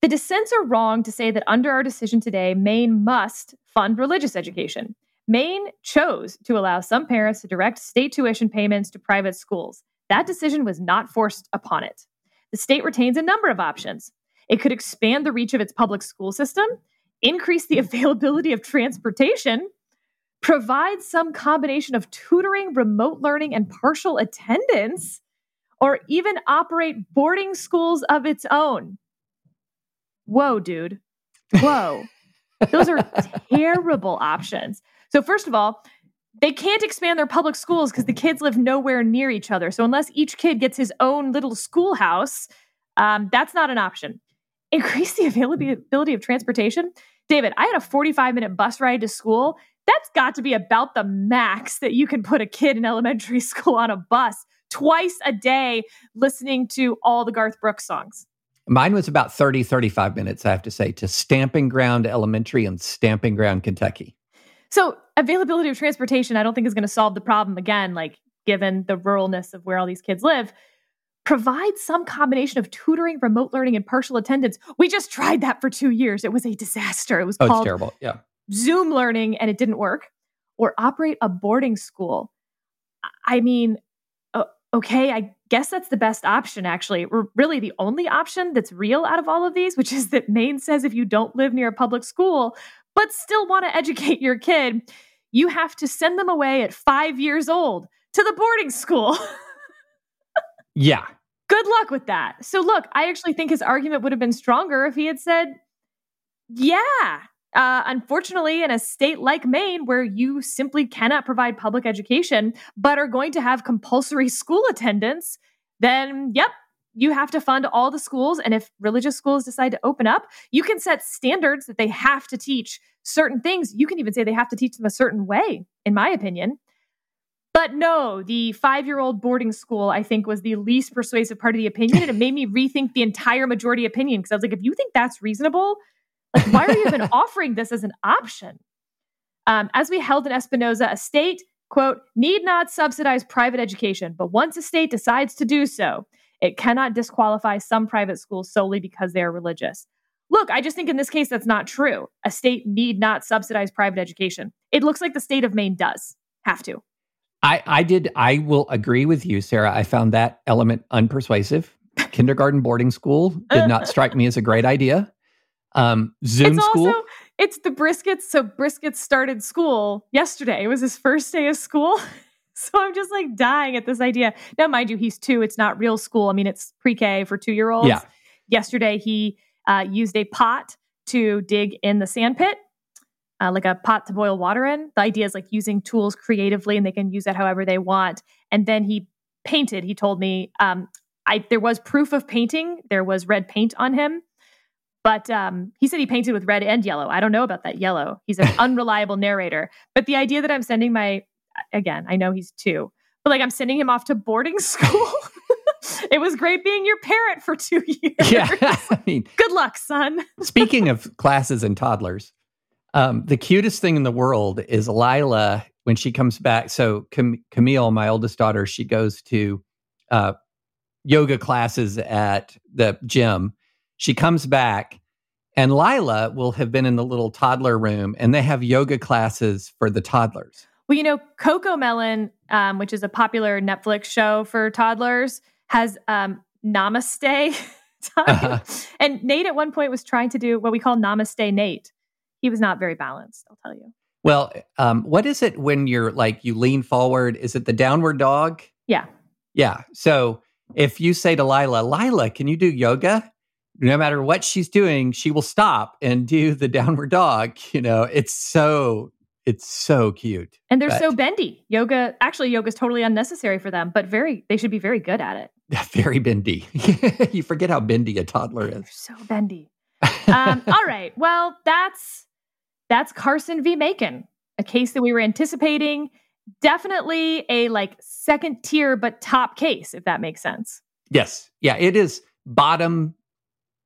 Speaker 3: The dissents are wrong to say that under our decision today, Maine must fund religious education. Maine chose to allow some parents to direct state tuition payments to private schools. That decision was not forced upon it. The state retains a number of options. It could expand the reach of its public school system, increase the availability of transportation, provide some combination of tutoring, remote learning, and partial attendance, or even operate boarding schools of its own. Whoa, dude. Whoa. Those are terrible options. So, first of all, they can't expand their public schools because the kids live nowhere near each other. So, unless each kid gets his own little schoolhouse, um, that's not an option. Increase the availability of transportation. David, I had a 45 minute bus ride to school. That's got to be about the max that you can put a kid in elementary school on a bus twice a day listening to all the Garth Brooks songs.
Speaker 5: Mine was about 30 35 minutes i have to say to stamping ground elementary and stamping ground kentucky
Speaker 3: So, availability of transportation, I don't think is going to solve the problem again, like given the ruralness of where all these kids live. Provide some combination of tutoring, remote learning, and partial attendance. We just tried that for two years. It was a disaster. It was
Speaker 5: oh
Speaker 3: called
Speaker 5: terrible yeah
Speaker 3: Zoom learning and it didn't work. Or operate a boarding school. I mean, okay, I guess that's the best option, actually. R- Really, the only option that's real out of all of these, which is that Maine says if you don't live near a public school, but still want to educate your kid, you have to send them away at five years old to the boarding school.
Speaker 5: yeah
Speaker 3: Good luck with that. So, look, I actually think his argument would have been stronger if he had said, yeah. Uh, unfortunately, in a state like Maine, where you simply cannot provide public education, but are going to have compulsory school attendance, then, yep, you have to fund all the schools. And if religious schools decide to open up, you can set standards that they have to teach certain things. You can even say they have to teach them a certain way, in my opinion. But no, the five year old boarding school, I think, was the least persuasive part of the opinion. And it made me rethink the entire majority opinion because I was like, if you think that's reasonable, why are you even offering this as an option? Um, as we held in Espinoza, a state, quote, need not subsidize private education, but once a state decides to do so, it cannot disqualify some private schools solely because they are religious. Look, I just think in this case, that's not true. A state need not subsidize private education. It looks like the state of Maine does have to.
Speaker 5: I, I did. I will agree with you, Sarah. I found that element unpersuasive. Kindergarten boarding school did not strike me as a great idea. Um, Zoom
Speaker 3: it's
Speaker 5: school.
Speaker 3: also it's the briskets. So briskets started school yesterday. It was his first day of school. So I'm just like dying at this idea. Now, mind you, he's two. It's not real school. I mean, it's pre K for two year olds.
Speaker 5: Yeah.
Speaker 3: Yesterday, he uh, used a pot to dig in the sand pit, uh, like a pot to boil water in. The idea is like using tools creatively and they can use it however they want. And then he painted. He told me um, I, there was proof of painting, there was red paint on him. But um, he said he painted with red and yellow. I don't know about that yellow. He's an unreliable narrator. But the idea that I'm sending my, again, I know he's two, but like I'm sending him off to boarding school. it was great being your parent for two years.
Speaker 5: Yeah. I mean,
Speaker 3: Good luck, son.
Speaker 5: speaking of classes and toddlers, um, the cutest thing in the world is Lila when she comes back. So Cam- Camille, my oldest daughter, she goes to uh, yoga classes at the gym. She comes back, and Lila will have been in the little toddler room, and they have yoga classes for the toddlers.
Speaker 3: Well, you know, Cocomelon, um, which is a popular Netflix show for toddlers, has um, Namaste time.
Speaker 5: Uh-huh.
Speaker 3: And Nate at one point was trying to do what we call Namaste Nate. He was not very balanced, I'll tell you.
Speaker 5: Well, um, what is it when you're like you lean forward? Is it the downward dog?
Speaker 3: Yeah.
Speaker 5: Yeah. So if you say to Lila, Lila, can you do yoga? No matter what she's doing, she will stop and do the downward dog. You know, it's so it's so cute.
Speaker 3: And they're so bendy. Yoga, actually, yoga is totally unnecessary for them, but very, they should be very good at it.
Speaker 5: Very bendy. you forget how bendy a toddler
Speaker 3: They're
Speaker 5: is.
Speaker 3: so bendy. um, all right. Well, that's that's Carson v. Makin, a case that we were anticipating. Definitely a like second tier but top case, if that makes sense.
Speaker 5: Yes. Yeah, it is bottom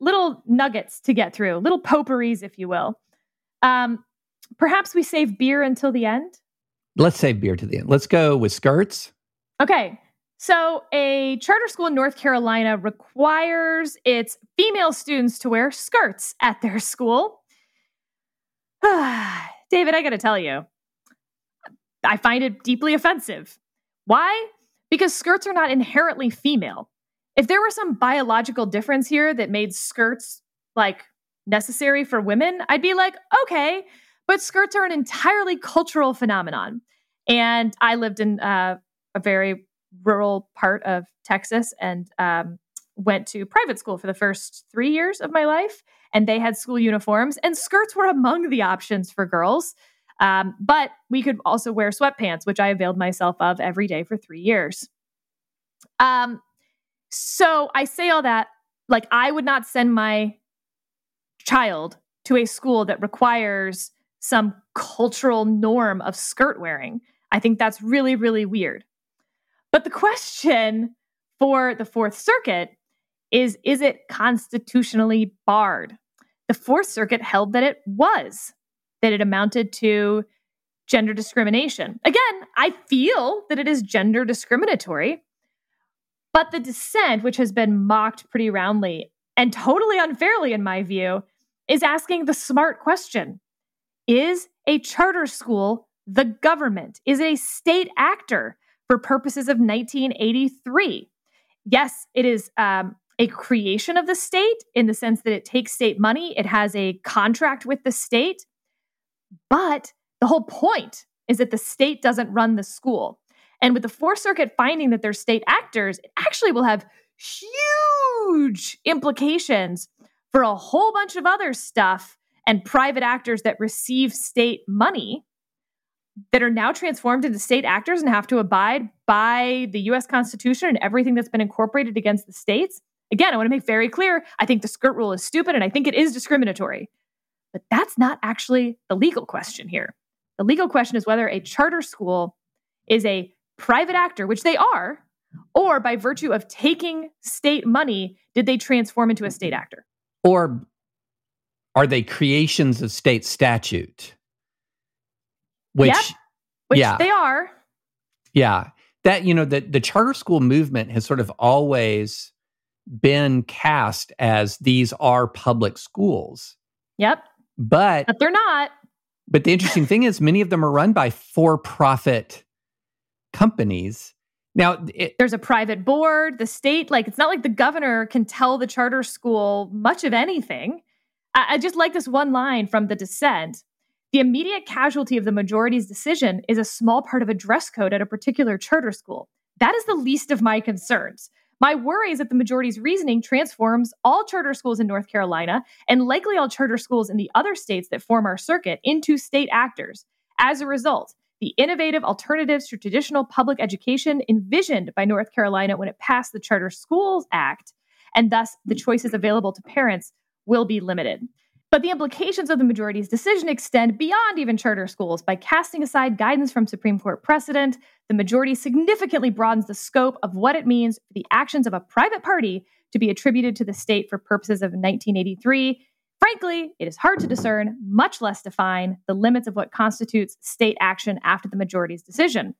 Speaker 3: little nuggets to get through, little potpourris, if you will. Um, perhaps we save beer until the end.
Speaker 5: Let's save beer to the end. Let's go with skirts.
Speaker 3: Okay. So, a charter school in North Carolina requires its female students to wear skirts at their school. David, I got to tell you, I find it deeply offensive. Why? Because skirts are not inherently female. If there were some biological difference here that made skirts like necessary for women, I'd be like, okay, but skirts are an entirely cultural phenomenon. And I lived in uh, a very rural part of Texas and um, went to private school for the first three years of my life. And they had school uniforms, and skirts were among the options for girls. Um, but we could also wear sweatpants, which I availed myself of every day for three years. Um, so I say all that like I would not send my child to a school that requires some cultural norm of skirt wearing. I think that's really, really weird. But the question for the Fourth Circuit is is it constitutionally barred? The Fourth Circuit held that it was, that it amounted to gender discrimination. Again, I feel that it is gender discriminatory, but the dissent, which has been mocked pretty roundly and totally unfairly, in my view, is asking the smart question Is a charter school the government? Is it a state actor for purposes of 1983? Yes, it is um, a creation of the state in the sense that it takes state money, it has a contract with the state. But the whole point is that the state doesn't run the school. And with the Fourth Circuit finding that they're state actors, it actually will have huge implications for a whole bunch of other stuff and private actors that receive state money that are now transformed into state actors and have to abide by the US Constitution and everything that's been incorporated against the states. Again, I want to make very clear I think the skirt rule is stupid and I think it is discriminatory. But that's not actually the legal question here. The legal question is whether a charter school is a private actor, which they are, or by virtue of taking state money, did they transform into a state actor?
Speaker 5: Or are they creations of state statute? Which,
Speaker 3: Yep. Which
Speaker 5: yeah.
Speaker 3: they are.
Speaker 5: yeah, that you know, the the charter school movement has sort of always been cast as these are public schools,
Speaker 3: Yep.
Speaker 5: but
Speaker 3: But they're not.
Speaker 5: But the interesting thing is, many of them are run by for profit companies. Now, it,
Speaker 3: There's a private board, the state, like it's not like the governor can tell the charter school much of anything. I, I just like this one line from the dissent. The immediate casualty of the majority's decision is a small part of a dress code at a particular charter school. That is the least of my concerns. My worry is that the majority's reasoning transforms all charter schools in North Carolina and likely all charter schools in the other states that form our circuit into state actors. As a result, the innovative alternatives to traditional public education envisioned by North Carolina when it passed the Charter Schools Act, and thus the mm. choices available to parents, will be limited. But the implications of the majority's decision extend beyond even charter schools. By casting aside guidance from Supreme Court precedent, the majority significantly broadens the scope of what it means for the actions of a private party to be attributed to the state for purposes of 1983. Frankly, it is hard to discern, much less define, the limits of what constitutes state action after the majority's decision.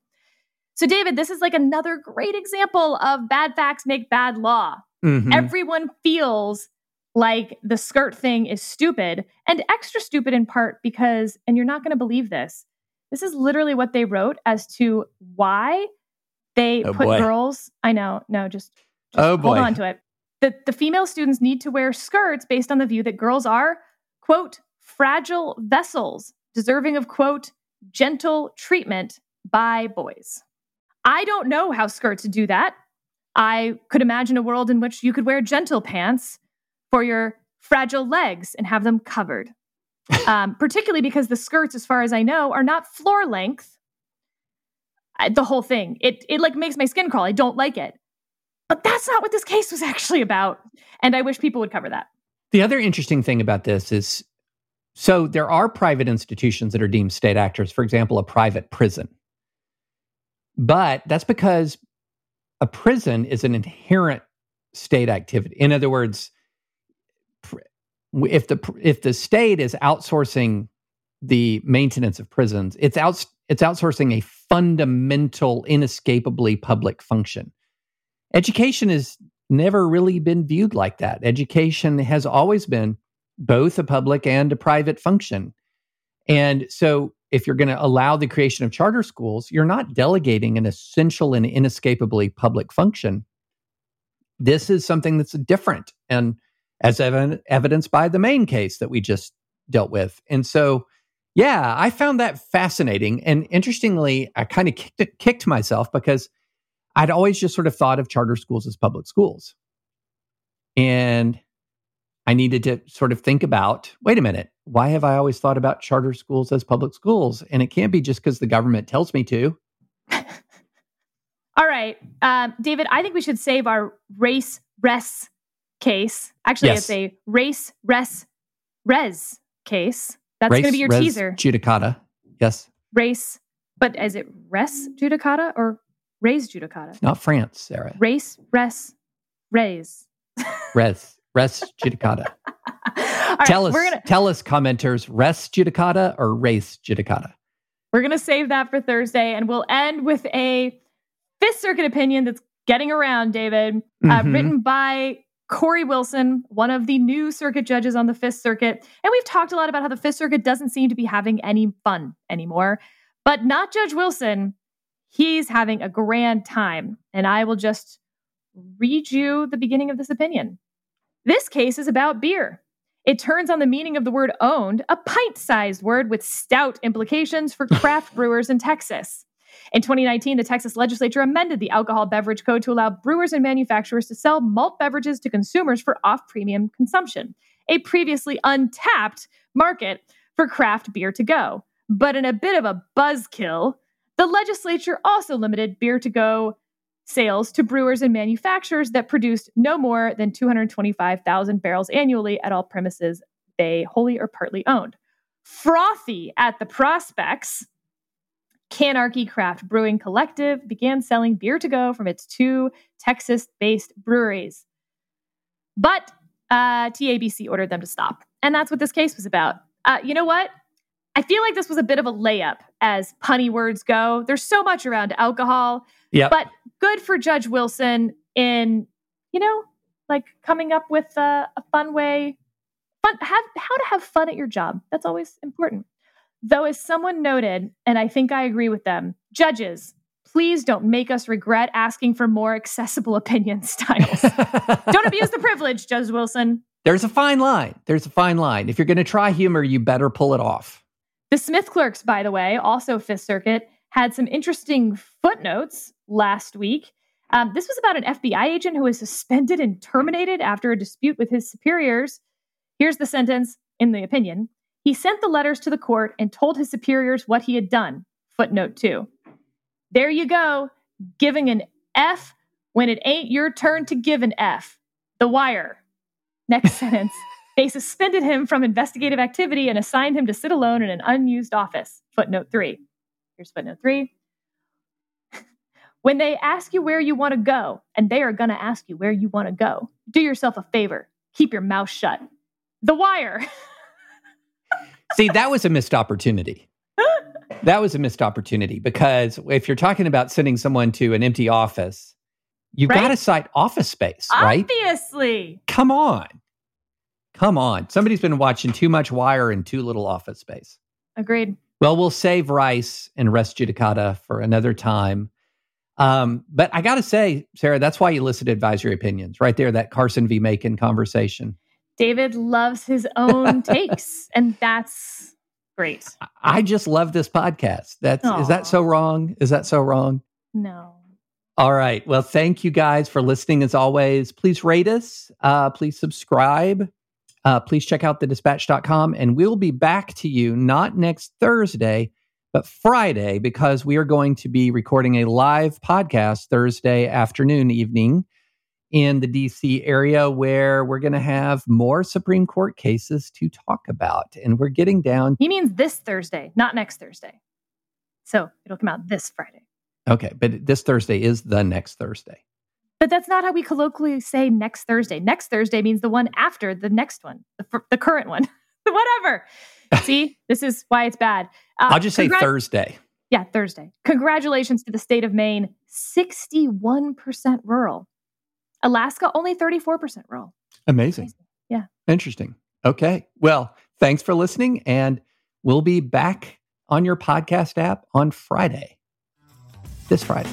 Speaker 3: So, David, this is like another great example of bad facts make bad law.
Speaker 5: mhm.
Speaker 3: Everyone feels like the skirt thing is stupid and extra stupid in part because, and you're not going to believe this, this is literally what they wrote as to why they
Speaker 5: Oh,
Speaker 3: put
Speaker 5: boy.
Speaker 3: girls. I know, no, just, just
Speaker 5: Oh, boy.
Speaker 3: hold on to it. The, the female students need to wear skirts based on the view that girls are, quote, fragile vessels deserving of, quote, gentle treatment by boys. I don't know how skirts do that. I could imagine a world in which you could wear gentle pants for your fragile legs and have them covered. Um, particularly because the skirts, as far as I know, are not floor length. I- the whole thing, it it like makes my skin crawl. I don't like it. But that's not what this case was actually about. And I wish people would cover that.
Speaker 5: The other interesting thing about this is so there are private institutions that are deemed state actors, for example, a private prison. But that's because a prison is an inherent state activity. In other words, if the if the state is outsourcing the maintenance of prisons, it's out it's outsourcing a fundamental, inescapably public function. Education has never really been viewed like that. Education has always been both a public and a private function. And so, if you're going to allow the creation of charter schools, you're not delegating an essential and inescapably public function. This is something that's different, and as ev- evidenced by the Maine case that we just dealt with. And so, yeah, I found that fascinating. And interestingly, I kind of kicked, kicked myself because I'd always just sort of thought of charter schools as public schools. And I needed to sort of think about wait a minute, why have I always thought about charter schools as public schools? And it can't be just because the government tells me to.
Speaker 3: All right. Um, David, I think we should save our race res case. Actually,
Speaker 5: Yes.
Speaker 3: it's a race res res case. That's going to be your teaser.
Speaker 5: Judicata. Yes.
Speaker 3: race, but is it res judicata or res judicata?
Speaker 5: Not France, Sarah.
Speaker 3: Race, res, raise.
Speaker 5: Res. Res judicata.
Speaker 3: Right,
Speaker 5: tell us,
Speaker 3: we're gonna
Speaker 5: tell us, commenters, res judicata or race judicata?
Speaker 3: we're gonna save that for Thursday, and we'll end with a Fifth Circuit opinion that's getting around, David, uh,
Speaker 5: Mhm.
Speaker 3: written by Cory Wilson, one of the new circuit judges on the Fifth Circuit. And we've talked a lot about how the Fifth Circuit doesn't seem to be having any fun anymore, but not Judge Wilson. He's having a grand time, and I will just read you the beginning of this opinion. This case is about beer. It turns on the meaning of the word owned, a pint sized word with stout implications for craft brewers in Texas. In 2019, the Texas legislature amended the alcohol beverage code to allow brewers and manufacturers to sell malt beverages to consumers for off premium consumption, a previously untapped market for craft beer to go. But in a bit of a buzzkill, the legislature also limited beer to go sales to brewers and manufacturers that produced no more than 225,000 barrels annually at all premises they wholly or partly owned. Frothy at the prospects, CANarchy Craft Brewing Collective began selling beer to go from its two Texas based breweries. But uh, TABC ordered them to stop. And that's what this case was about. Uh, you know what? I feel like this was a bit of a layup as punny words go. There's so much around alcohol.
Speaker 5: Yep.
Speaker 3: But good for Judge Wilson in, you know, like coming up with a, a fun way, fun, have, how to have fun at your job. That's always important. Though, as someone noted, and I think I agree with them, judges, please don't make us regret asking for more accessible opinion styles. don't abuse the privilege, Judge Wilson.
Speaker 5: There's a fine line. There's a fine line. If you're going to try humor, you better pull it off.
Speaker 3: The Smith clerks, by the way, also Fifth Circuit, had some interesting footnotes last week. Um, this was about an FBI agent who was suspended and terminated after a dispute with his superiors. Here's the sentence in the opinion. He sent the letters to the court and told his superiors what he had done. Footnote two. There you go, giving an F when it ain't your turn to give an F. The wire. Next sentence. They suspended him from investigative activity and assigned him to sit alone in an unused office. Footnote three. Here's footnote three. when they ask you where you want to go, and they are going to ask you where you want to go, do yourself a favor. Keep your mouth shut. The wire.
Speaker 5: See, that was a missed opportunity. That was a missed opportunity because if you're talking about sending someone to an empty office, you
Speaker 3: Right.
Speaker 5: got to cite office space, right?
Speaker 3: Obviously.
Speaker 5: Come on. Come on. Somebody's been watching too much wire and too little office space.
Speaker 3: Agreed.
Speaker 5: Well, we'll save Rice and rest judicata for another time. Um, but I got to say, Sarah, that's why you listen to advisory opinions right there, that Carson v. Makin conversation.
Speaker 3: David loves his own takes, and that's great.
Speaker 5: I- I just love this podcast. That's is that so wrong? Is that so wrong?
Speaker 3: No.
Speaker 5: All right. Well, thank you guys for listening as always. Please rate us. Uh, please subscribe. Uh, please check out the dispatch.com and we'll be back to you not next Thursday, but Friday because we are going to be recording a live podcast Thursday afternoon, evening in the DC area where we're going to have more Supreme Court cases to talk about. And we're getting down.
Speaker 3: He means this Thursday, not next Thursday. So it'll come out this Friday.
Speaker 5: Okay. But this Thursday is the next Thursday.
Speaker 3: But that's not how we colloquially say next Thursday. Next Thursday means the one after the next one, the, the current one, whatever. See, this is why it's bad. Uh,
Speaker 5: I'll just say Thursday.
Speaker 3: Yeah, Thursday. Congratulations to the state of Maine, 61% rural. Alaska, only 34% rural.
Speaker 5: Amazing.
Speaker 3: Yeah.
Speaker 5: Interesting. Okay. Well, thanks for listening. And we'll be back on your podcast app on Friday. This Friday.